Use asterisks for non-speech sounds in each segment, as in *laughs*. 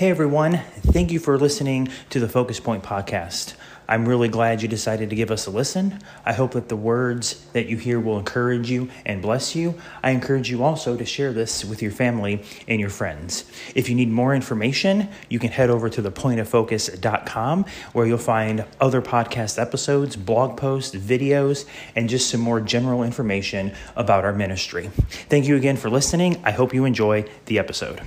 Hey everyone, thank you for listening to the Focus Point podcast. I'm really glad you decided to give us a listen. I hope that the words that you hear will encourage you and bless you. I encourage you also to share this with your family and your friends. If you need more information, you can head over to thepointoffocus.com where you'll find other podcast episodes, blog posts, videos, and just some more general information about our ministry. Thank you again for listening. I hope you enjoy the episode.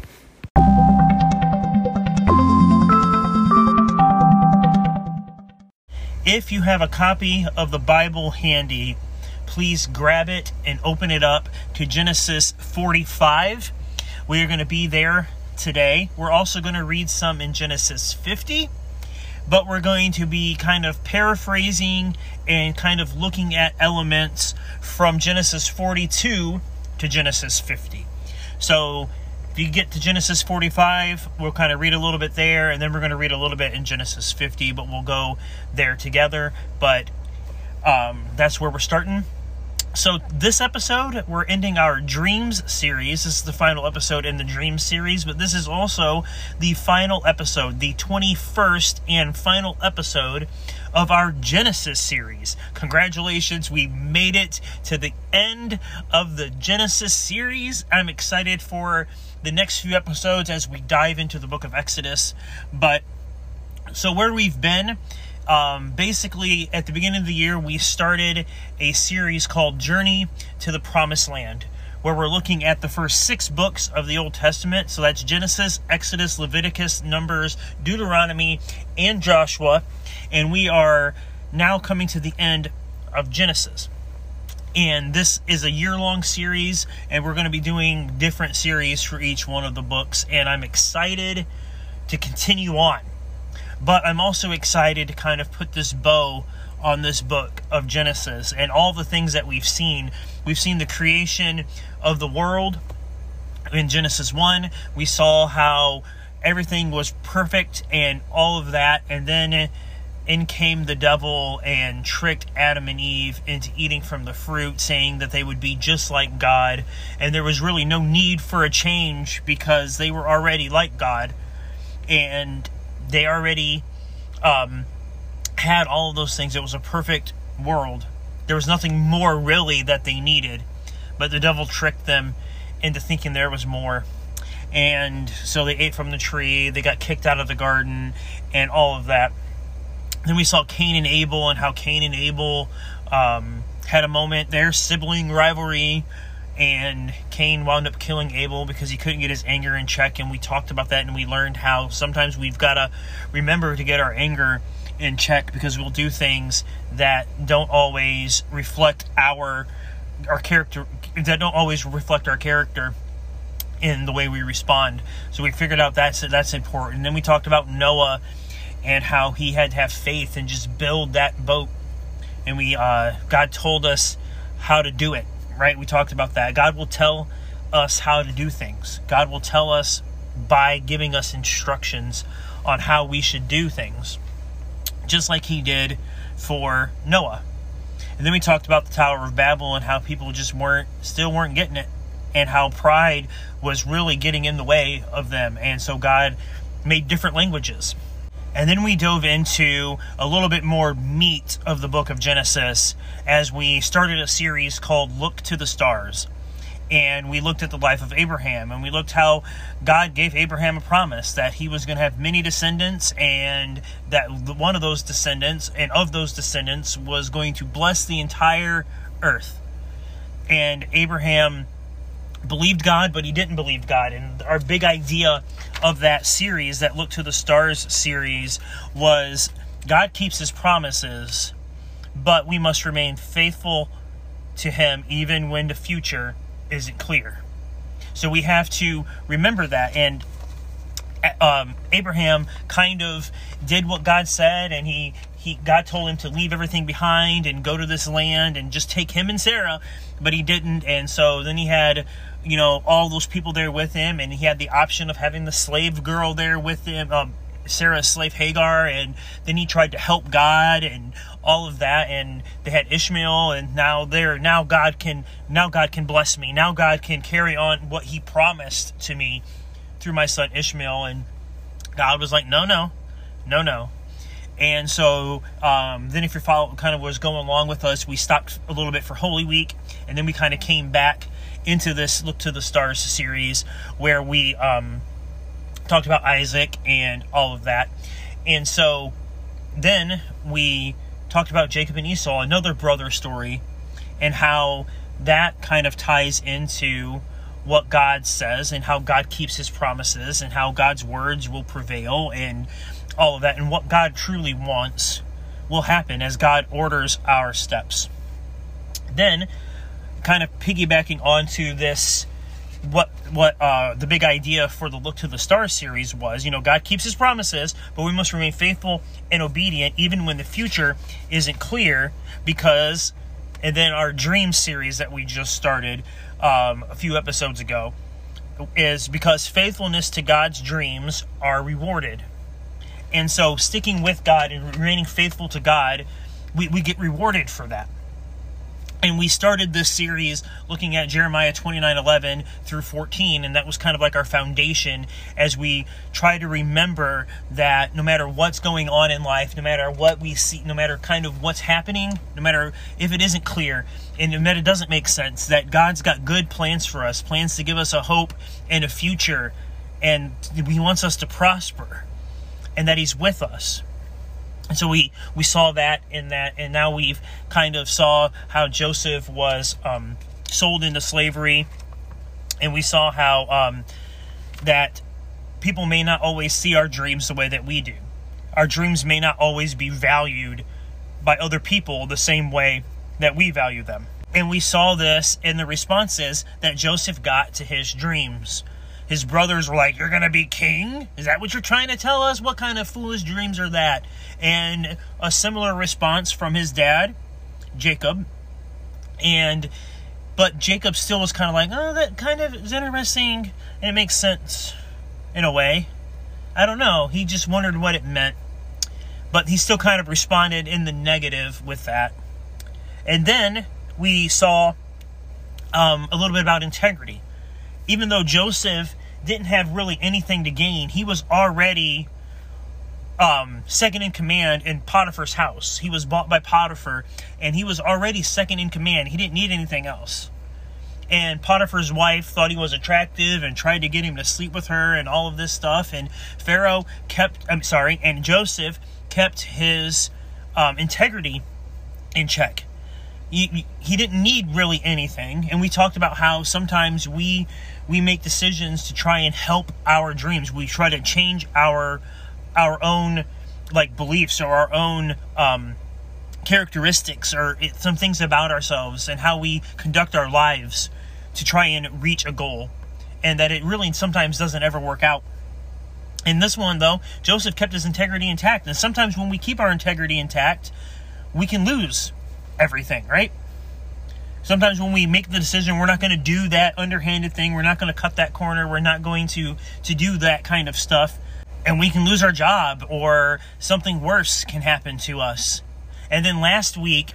If you have a copy of the Bible handy, please grab it and open it up to Genesis 45. We are going to be there today. We're also going to read some in Genesis 50, but we're going to be kind of paraphrasing and kind of looking at elements from Genesis 42 to Genesis 50. So if you get to Genesis 45, we'll kind of read a little bit there, and then we're going to read a little bit in Genesis 50, but we'll go there together. But um, that's where we're starting. So, this episode, we're ending our Dreams series. This is the final episode in the Dreams series, but this is also the final episode, the 21st and final episode of our Genesis series. Congratulations, we made it to the end of the Genesis series. I'm excited for the next few episodes as we dive into the book of Exodus. But so, where we've been, um, basically, at the beginning of the year, we started a series called Journey to the Promised Land, where we're looking at the first six books of the Old Testament. So that's Genesis, Exodus, Leviticus, Numbers, Deuteronomy, and Joshua. And we are now coming to the end of Genesis and this is a year long series and we're going to be doing different series for each one of the books and i'm excited to continue on. But i'm also excited to kind of put this bow on this book of genesis and all the things that we've seen. We've seen the creation of the world in genesis 1 we saw how everything was perfect and all of that and then in came the devil and tricked Adam and Eve into eating from the fruit, saying that they would be just like God. And there was really no need for a change because they were already like God. And they already um, had all of those things. It was a perfect world. There was nothing more really that they needed. But the devil tricked them into thinking there was more. And so they ate from the tree, they got kicked out of the garden, and all of that then we saw Cain and Abel and how Cain and Abel um, had a moment, their sibling rivalry, and Cain wound up killing Abel because he couldn't get his anger in check. And we talked about that, and we learned how sometimes we've got to remember to get our anger in check because we'll do things that don't always reflect our our character that don't always reflect our character in the way we respond. So we figured out that's that's important. And then we talked about Noah and how he had to have faith and just build that boat. And we, uh, God told us how to do it, right? We talked about that. God will tell us how to do things. God will tell us by giving us instructions on how we should do things, just like He did for Noah. And then we talked about the Tower of Babel and how people just weren't, still weren't getting it, and how pride was really getting in the way of them. And so God made different languages and then we dove into a little bit more meat of the book of Genesis as we started a series called Look to the Stars. And we looked at the life of Abraham and we looked how God gave Abraham a promise that he was going to have many descendants and that one of those descendants and of those descendants was going to bless the entire earth. And Abraham believed God, but he didn't believe God. And our big idea of that series, that Look to the Stars series, was God keeps his promises, but we must remain faithful to him even when the future isn't clear. So we have to remember that. And um, Abraham kind of did what God said, and he he God told him to leave everything behind and go to this land and just take him and Sarah, but he didn't, and so then he had you know all those people there with him, and he had the option of having the slave girl there with him, um, Sarah's slave Hagar, and then he tried to help God and all of that, and they had Ishmael, and now there now God can now God can bless me, now God can carry on what He promised to me through my son Ishmael, and God was like, no, no, no, no. And so um, then, if you follow, kind of was going along with us, we stopped a little bit for Holy Week, and then we kind of came back into this Look to the Stars series where we um, talked about Isaac and all of that. And so then we talked about Jacob and Esau, another brother story, and how that kind of ties into what God says and how God keeps his promises and how God's words will prevail and all of that and what God truly wants will happen as God orders our steps. Then, kind of piggybacking onto this, what what uh, the big idea for the Look to the Stars series was, you know, God keeps His promises, but we must remain faithful and obedient even when the future isn't clear, because, and then our Dream series that we just started um, a few episodes ago is because faithfulness to God's dreams are rewarded. And so sticking with God and remaining faithful to God, we, we get rewarded for that. And we started this series looking at Jeremiah 29 11 through 14, and that was kind of like our foundation as we try to remember that no matter what's going on in life, no matter what we see, no matter kind of what's happening, no matter if it isn't clear, and that it doesn't make sense, that God's got good plans for us, plans to give us a hope and a future, and He wants us to prosper and that he's with us. And so we we saw that in that, and now we've kind of saw how Joseph was um, sold into slavery, and we saw how um, that people may not always see our dreams the way that we do. Our dreams may not always be valued by other people the same way that we value them. And we saw this in the responses that Joseph got to his dreams his brothers were like, You're going to be king? Is that what you're trying to tell us? What kind of foolish dreams are that? And a similar response from his dad, Jacob. And, but Jacob still was kind of like, Oh, that kind of is interesting and it makes sense in a way. I don't know. He just wondered what it meant. But he still kind of responded in the negative with that. And then we saw um, a little bit about integrity even though Joseph didn't have really anything to gain, he was already um, second in command in Potiphar's house. He was bought by Potiphar, and he was already second in command. He didn't need anything else. And Potiphar's wife thought he was attractive and tried to get him to sleep with her and all of this stuff. And Pharaoh kept, I'm sorry, and Joseph kept his um, integrity in check he, he didn't need really anything and we talked about how sometimes we we make decisions to try and help our dreams. We try to change our our own like beliefs or our own um, characteristics or it, some things about ourselves and how we conduct our lives to try and reach a goal and that it really sometimes doesn't ever work out. In this one though joseph kept his integrity intact. And sometimes when we keep our integrity intact we can lose everything, right? Sometimes when we make the decision, we're not going to do that underhanded thing. We're not going to cut that corner. We're not going to to do that kind of stuff, and we can lose our job or something worse can happen to us. And then last week,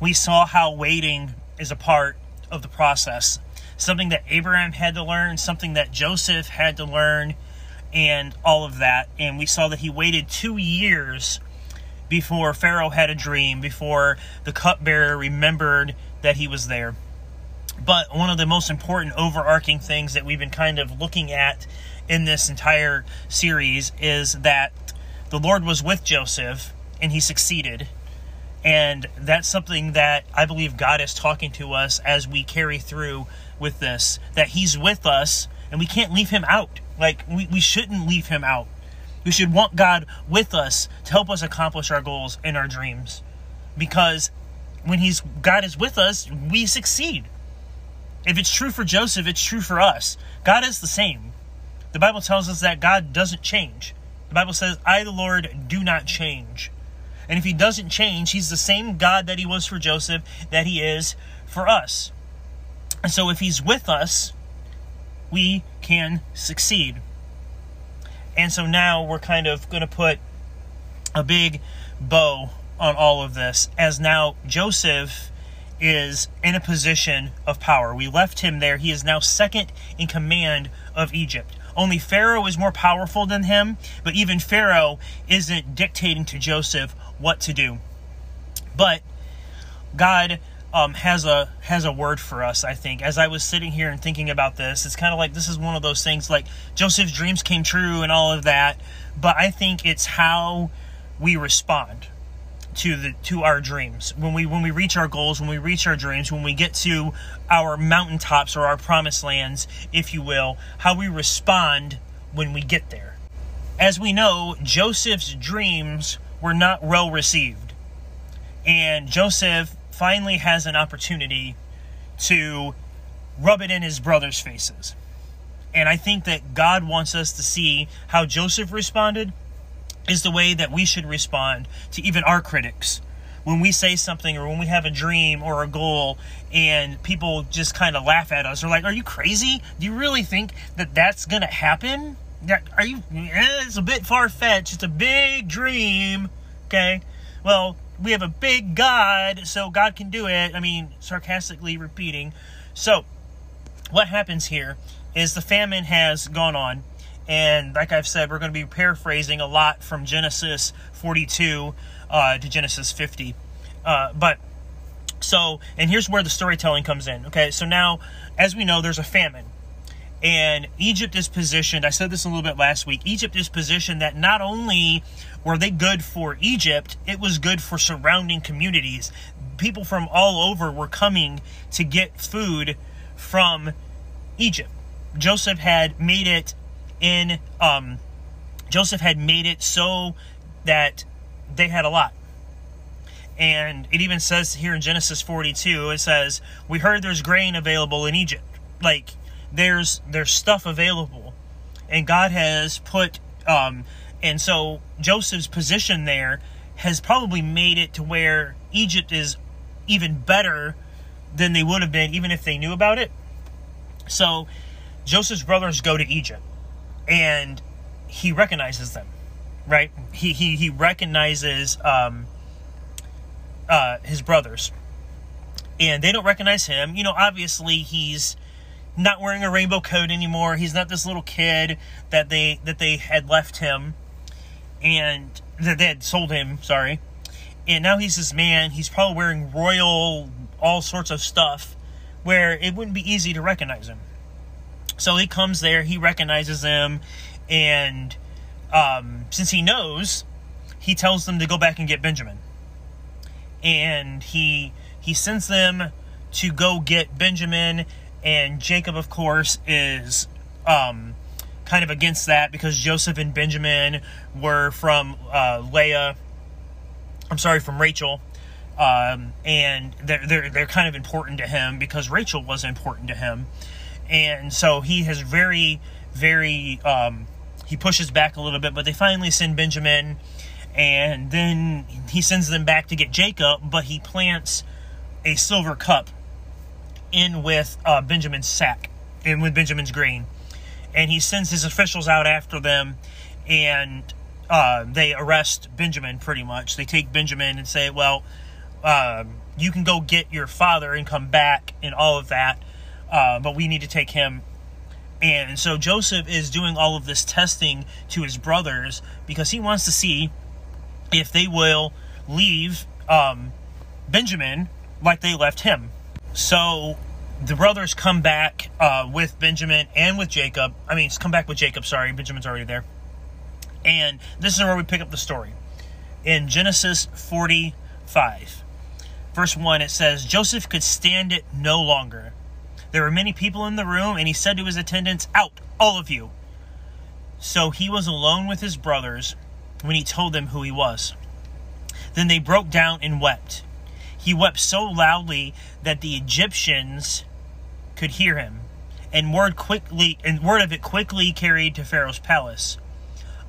we saw how waiting is a part of the process. Something that Abraham had to learn, something that Joseph had to learn, and all of that. And we saw that he waited two years before Pharaoh had a dream, before the cupbearer remembered that he was there. But one of the most important overarching things that we've been kind of looking at in this entire series is that the Lord was with Joseph and he succeeded. And that's something that I believe God is talking to us as we carry through with this that he's with us and we can't leave him out. Like, we, we shouldn't leave him out. We should want God with us to help us accomplish our goals and our dreams. Because when he's God is with us, we succeed. If it's true for Joseph, it's true for us. God is the same. The Bible tells us that God doesn't change. The Bible says, I, the Lord, do not change. And if he doesn't change, he's the same God that he was for Joseph that he is for us. And so if he's with us, we can succeed. And so now we're kind of going to put a big bow on all of this as now Joseph is in a position of power. We left him there. He is now second in command of Egypt. Only Pharaoh is more powerful than him, but even Pharaoh isn't dictating to Joseph what to do. But God um, has a has a word for us. I think as I was sitting here and thinking about this, it's kind of like this is one of those things like Joseph's dreams came true and all of that. But I think it's how we respond to the to our dreams. When we when we reach our goals when we reach our dreams when we get to our mountaintops or our promised lands if you will how we respond when we get there. As we know joseph's dreams were not well received. And joseph finally has an opportunity to rub it in his brothers' faces. And I think that God wants us to see how Joseph responded is the way that we should respond to even our critics. When we say something or when we have a dream or a goal and people just kind of laugh at us or like, are you crazy? Do you really think that that's to happen? Are you, eh, it's a bit far fetched. It's a big dream. Okay. Well, we have a big God, so God can do it. I mean, sarcastically repeating. So, what happens here is the famine has gone on, and like I've said, we're going to be paraphrasing a lot from Genesis 42 uh, to Genesis 50. Uh, but so, and here's where the storytelling comes in. Okay, so now, as we know, there's a famine. And Egypt is positioned, I said this a little bit last week, Egypt is positioned that not only were they good for Egypt, it was good for surrounding communities. People from all over were coming to get food from Egypt. Joseph had made it in um, Joseph had made it so that they had a lot. And it even says here in Genesis 42, it says, We heard there's grain available in Egypt. Like, there's there's stuff available, and God has put um, and so Joseph's position there has probably made it to where Egypt is even better than they would have been even if they knew about it. So Joseph's brothers go to Egypt and he recognizes them, right? He he he recognizes um, uh, his brothers, and they don't recognize him. You know, obviously he's not wearing a rainbow coat anymore. He's not this little kid that they that they had left him and that they had sold him, sorry. And now he's this man, he's probably wearing royal all sorts of stuff where it wouldn't be easy to recognize him. So he comes there, he recognizes them, and um, since he knows, he tells them to go back and get Benjamin. And he he sends them to go get Benjamin and Jacob, of course, is um, kind of against that because Joseph and Benjamin were from uh, Leah. I'm sorry, from Rachel. Um, and they're, they're, they're kind of important to him because Rachel was important to him. And so he has very, very, um, he pushes back a little bit, but they finally send Benjamin and then he sends them back to get Jacob, but he plants a silver cup in with uh, Benjamin's sack, in with Benjamin's grain, and he sends his officials out after them, and uh, they arrest Benjamin. Pretty much, they take Benjamin and say, "Well, um, you can go get your father and come back and all of that, uh, but we need to take him." And so Joseph is doing all of this testing to his brothers because he wants to see if they will leave um, Benjamin like they left him. So the brothers come back uh, with Benjamin and with Jacob. I mean, come back with Jacob, sorry. Benjamin's already there. And this is where we pick up the story. In Genesis 45, verse 1, it says Joseph could stand it no longer. There were many people in the room, and he said to his attendants, Out, all of you. So he was alone with his brothers when he told them who he was. Then they broke down and wept. He wept so loudly that the Egyptians could hear him, and word quickly and word of it quickly carried to Pharaoh's palace.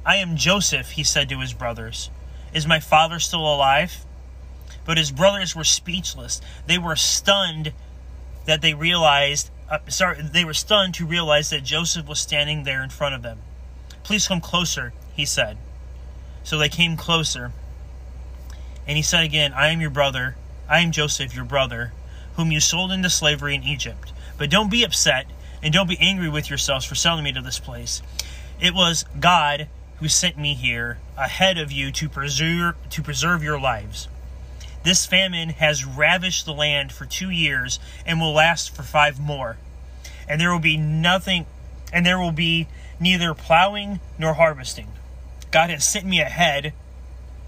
I am Joseph, he said to his brothers. Is my father still alive? But his brothers were speechless. They were stunned that they realized uh, sorry, they were stunned to realize that Joseph was standing there in front of them. Please come closer, he said. So they came closer. And he said again, I am your brother, I am Joseph, your brother, whom you sold into slavery in Egypt. But don't be upset, and don't be angry with yourselves for selling me to this place. It was God who sent me here ahead of you to preserve to preserve your lives. This famine has ravished the land for 2 years and will last for 5 more. And there will be nothing and there will be neither plowing nor harvesting. God has sent me ahead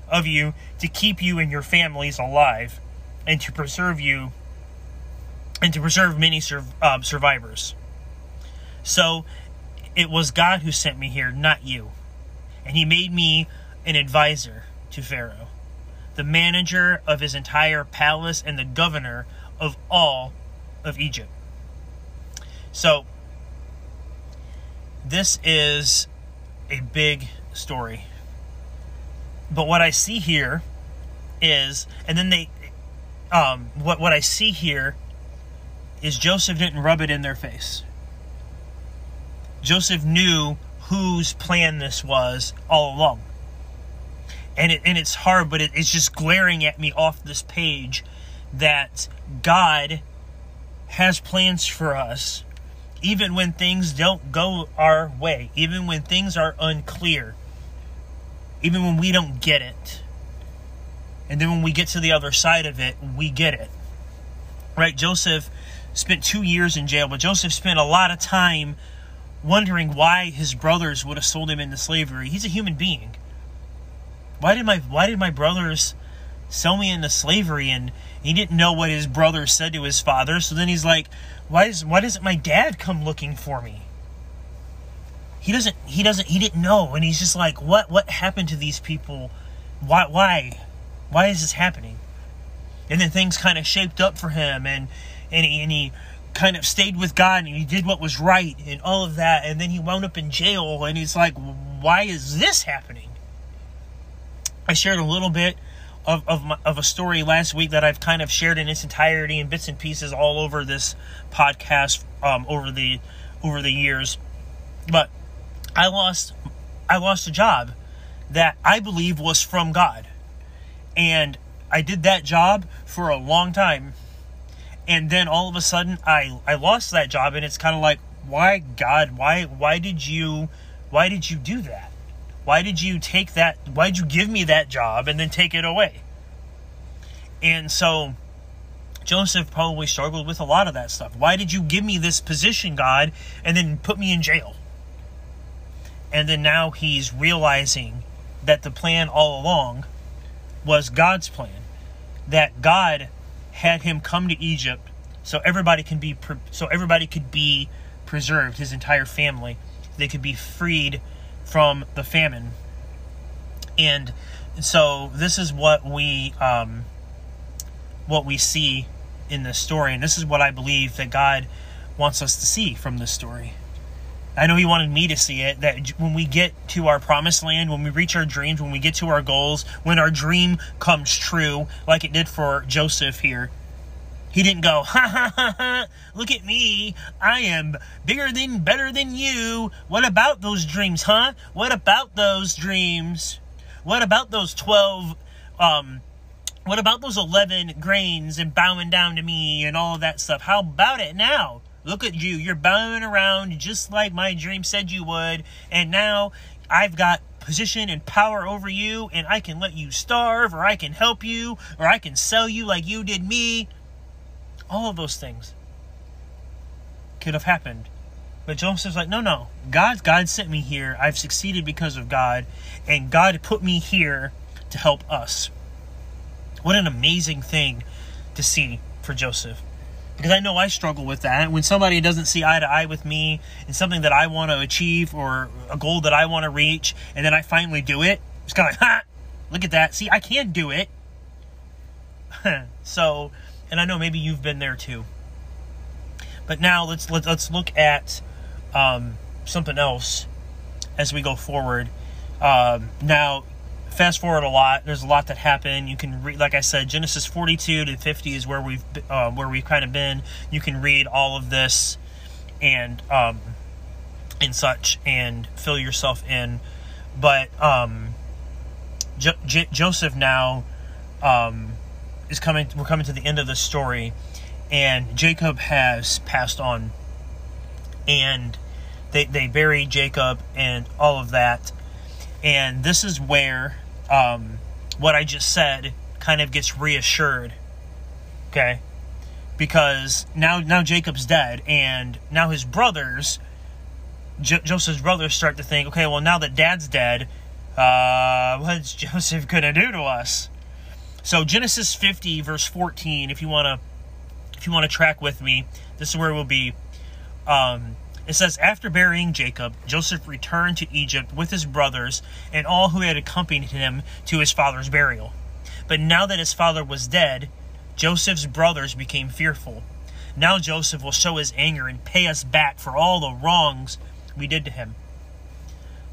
of you to keep you and your families alive and to preserve you and to preserve many sur- uh, survivors. So it was God who sent me here, not you. And he made me an advisor to Pharaoh, the manager of his entire palace and the governor of all of Egypt. So this is a big story. But what I see here is, and then they, um, what what I see here is Joseph didn't rub it in their face. Joseph knew whose plan this was all along. And it, and it's hard, but it, it's just glaring at me off this page that God has plans for us even when things don't go our way, even when things are unclear, even when we don't get it. And then when we get to the other side of it, we get it. Right? Joseph spent two years in jail, but Joseph spent a lot of time wondering why his brothers would have sold him into slavery. He's a human being. Why did my why did my brothers sell me into slavery? And he didn't know what his brother said to his father. So then he's like, why is why doesn't my dad come looking for me? He doesn't he doesn't he didn't know and he's just like, what what happened to these people? Why why? Why is this happening? And then things kind of shaped up for him and and he, and he kind of stayed with God and he did what was right and all of that. And then he wound up in jail and he's like, why is this happening? I shared a little bit of, of, my, of a story last week that I've kind of shared in its entirety in bits and pieces all over this podcast um, over the over the years. But I lost I lost a job that I believe was from God. And I did that job for a long time and then all of a sudden I I lost that job and it's kind of like why God why why did you why did you do that why did you take that why did you give me that job and then take it away? And so Joseph probably struggled with a lot of that stuff. Why did you give me this position God and then put me in jail? And then now he's realizing that the plan all along was God's plan that God had him come to Egypt so everybody can be so everybody could be preserved his entire family. They could be freed from the famine. And so this is what we um, what we see in this story. And this is what I believe that God wants us to see from this story. I know he wanted me to see it that when we get to our promised land, when we reach our dreams, when we get to our goals, when our dream comes true, like it did for Joseph here, he didn't go, ha ha ha ha, look at me. I am bigger than, better than you. What about those dreams, huh? What about those dreams? What about those 12, um, what about those 11 grains and bowing down to me and all of that stuff? How about it now? Look at you. You're bowing around just like my dream said you would. And now I've got position and power over you, and I can let you starve, or I can help you, or I can sell you like you did me. All of those things could have happened. But Joseph's like, no, no. God, God sent me here. I've succeeded because of God, and God put me here to help us. What an amazing thing to see for Joseph because I know I struggle with that. When somebody doesn't see eye to eye with me in something that I want to achieve or a goal that I want to reach, and then I finally do it, it's kind of like, *laughs* ha, look at that. See, I can do it. *laughs* so, and I know maybe you've been there too. But now let's let's, let's look at um, something else as we go forward. Um, now, fast forward a lot. There's a lot that happened. You can read, like I said, Genesis 42 to 50 is where we've uh, where we've kind of been. You can read all of this and um, and such and fill yourself in. But um, jo- J- Joseph now um, is coming. We're coming to the end of the story, and Jacob has passed on. and they they bury Jacob and all of that. And this is where um, what I just said kind of gets reassured. Okay, because now now Jacob's dead, and now his brothers, jo- Joseph's brothers, start to think, okay, well now that Dad's dead, uh, what's Joseph gonna do to us? So Genesis 50 verse 14, if you wanna if you want to track with me, this is where we'll be. Um, it says, After burying Jacob, Joseph returned to Egypt with his brothers and all who had accompanied him to his father's burial. But now that his father was dead, Joseph's brothers became fearful. Now Joseph will show his anger and pay us back for all the wrongs we did to him.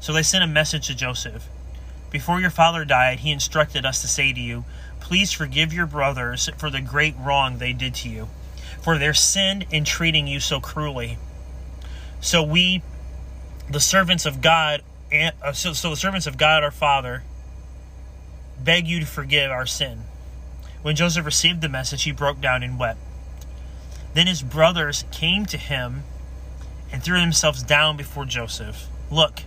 So they sent a message to Joseph. Before your father died, he instructed us to say to you, Please forgive your brothers for the great wrong they did to you, for their sin in treating you so cruelly. So we, the servants of God, uh, so, so the servants of God our Father, beg you to forgive our sin. When Joseph received the message, he broke down and wept. Then his brothers came to him and threw themselves down before Joseph. Look,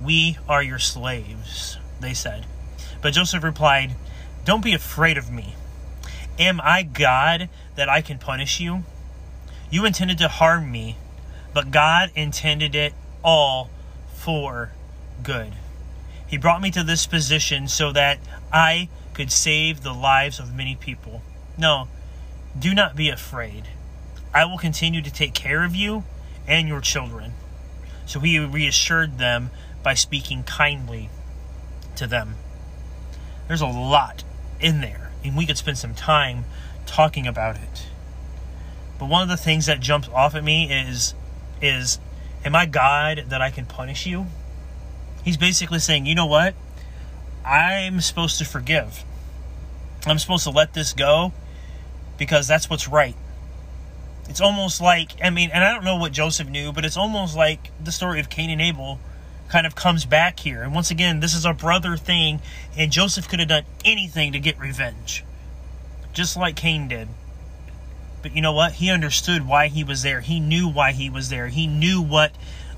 we are your slaves, they said. But Joseph replied, Don't be afraid of me. Am I God that I can punish you? You intended to harm me, but God intended it all for good. He brought me to this position so that I could save the lives of many people. No, do not be afraid. I will continue to take care of you and your children. So he reassured them by speaking kindly to them. There's a lot in there, and we could spend some time talking about it. But one of the things that jumps off at me is is am I God that I can punish you? He's basically saying, you know what? I'm supposed to forgive. I'm supposed to let this go because that's what's right. It's almost like, I mean, and I don't know what Joseph knew, but it's almost like the story of Cain and Abel kind of comes back here. And once again, this is a brother thing, and Joseph could have done anything to get revenge, just like Cain did. But you know what? He understood why he was there. He knew why he was there. He knew what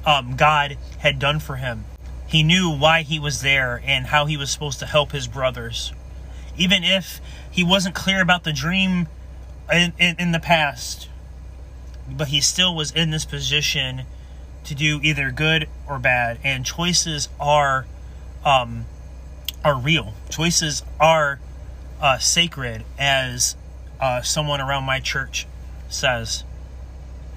um, God had done for him. He knew why he was there and how he was supposed to help his brothers. Even if he wasn't clear about the dream in, in, in the past, but he still was in this position to do either good or bad. And choices are um, are real. Choices are uh, sacred, as uh, someone around my church says.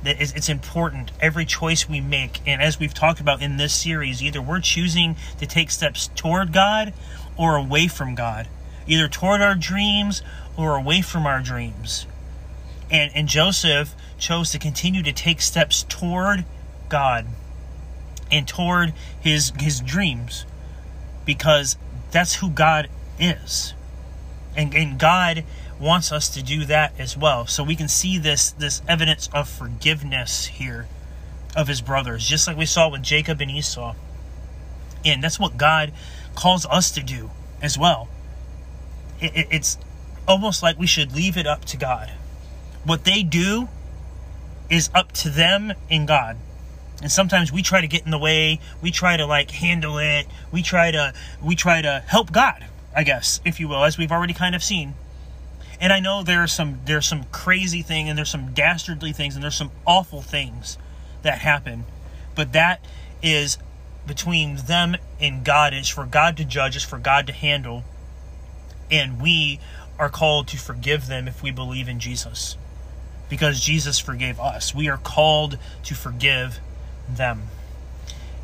That it's important. Every choice we make, and as we've talked about in this series, either we're choosing to take steps toward God or away from God, either toward our dreams or away from our dreams. And and Joseph chose to continue to take steps toward God and toward his his dreams because that's who God is. And and God wants us to do that as well. So we can see this this evidence of forgiveness here of his brothers, just like we saw with Jacob and Esau. And that's what God calls us to do as well. It, it, it's almost like we should leave it up to God. What they do is up to them and God. And sometimes we try to get in the way. We try to like handle it. We try to we try to help God, I guess, if you will, as we've already kind of seen. And I know there's some there's some crazy thing and there's some dastardly things and there's some awful things that happen. But that is between them and God. It's for God to judge, it's for God to handle. And we are called to forgive them if we believe in Jesus. Because Jesus forgave us. We are called to forgive them.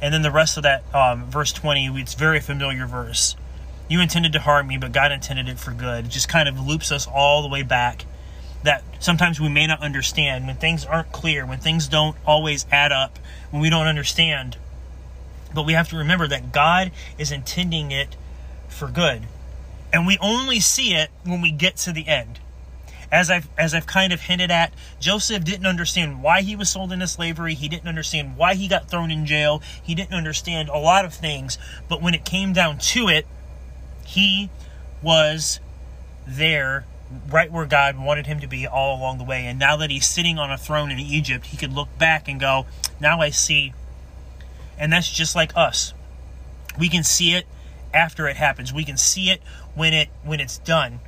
And then the rest of that, um, verse 20, it's very familiar verse. You intended to harm me, but God intended it for good. It just kind of loops us all the way back. That sometimes we may not understand when things aren't clear, when things don't always add up, when we don't understand. But we have to remember that God is intending it for good. And we only see it when we get to the end. As I've as I've kind of hinted at, Joseph didn't understand why he was sold into slavery. He didn't understand why he got thrown in jail. He didn't understand a lot of things. But when it came down to it, he was there right where God wanted him to be all along the way. And now that he's sitting on a throne in Egypt, he could look back and go, Now I see. And that's just like us. We can see it after it happens. We can see it when it when it's done.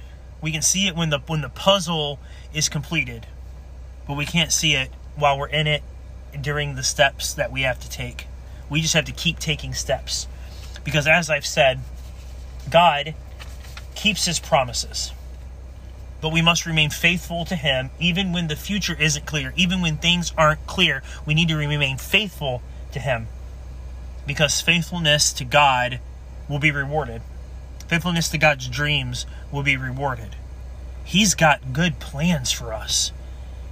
We can see it when the when the puzzle is completed. But we can't see it while we're in it during the steps that we have to take. We just have to keep taking steps. Because as I've said, God keeps his promises. But we must remain faithful to him even when the future isn't clear, even when things aren't clear. We need to remain faithful to him. Because faithfulness to God will be rewarded. Faithfulness to God's dreams will be rewarded. He's got good plans for us.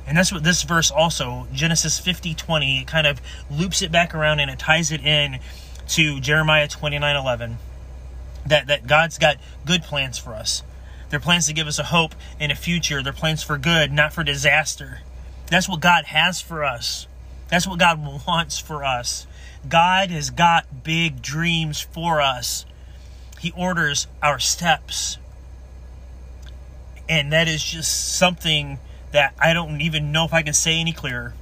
And that's what this verse also, Genesis 50 20, it kind of loops it back around and it ties it in to Jeremiah 29 11. That, that God's got good plans for us. They're plans to give us a hope in a future. They're plans for good, not for disaster. That's what God has for us. That's what God wants for us. God has got big dreams for us. He orders our steps. And that is just something that I don't even know if I can say any clearer.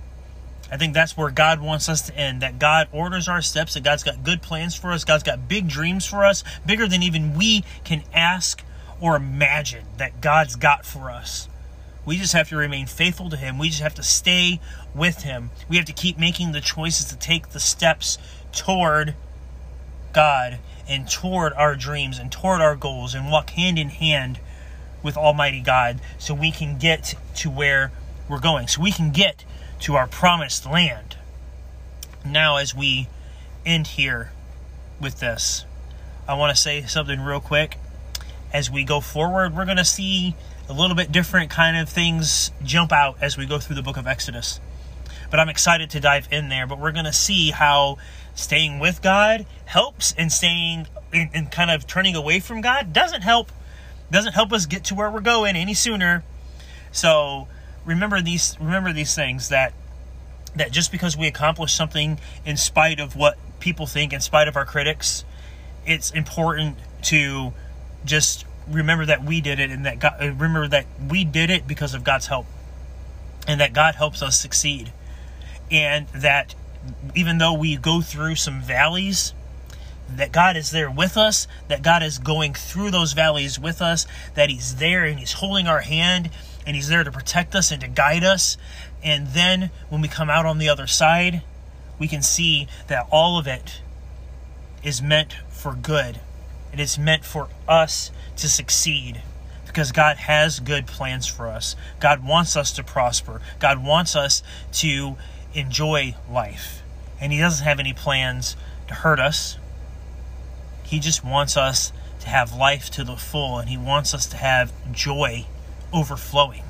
I think that's where God wants us to end. That God orders our steps, that God's got good plans for us, God's got big dreams for us, bigger than even we can ask or imagine that God's got for us. We just have to remain faithful to Him. We just have to stay with Him. We have to keep making the choices to take the steps toward God and toward our dreams and toward our goals and walk hand in hand with Almighty God so we can get to where we're going, so we can get to our promised land. Now, as we end here with this, I want to say something real quick. As we go forward, we're going to see a little bit different kind of things jump out as we go through the book of Exodus. But I'm excited to dive in there. But we're going to see how staying with God helps and staying and kind of turning away from God doesn't help doesn't help us get to where we're going any sooner. So remember these remember these things that that just because we accomplish something in spite of what people think, in spite of our critics, it's important to just remember that we did it and that God remember that we did it because of God's help. And that God helps us succeed. And that even though we go through some valleys, that God is there with us, that God is going through those valleys with us, that He's there and He's holding our hand and He's there to protect us and to guide us. And then when we come out on the other side, we can see that all of it is meant for good. It is meant for us to succeed because God has good plans for us. God wants us to prosper. God wants us to enjoy life. And He doesn't have any plans to hurt us he just wants us to have life to the full and He wants us to have joy overflowing.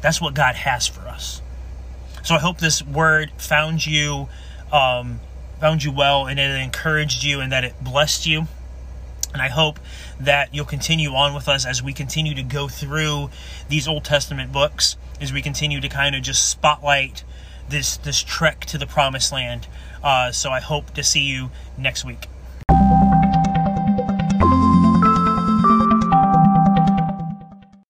That's what God has for us. So I hope this word found you um, found you well and it encouraged you and that it blessed you. And I hope that you'll continue on with us as we continue to go through these Old Testament books, as we continue to kind of just spotlight this this trek to the promised land. Uh, so I hope to see you next week.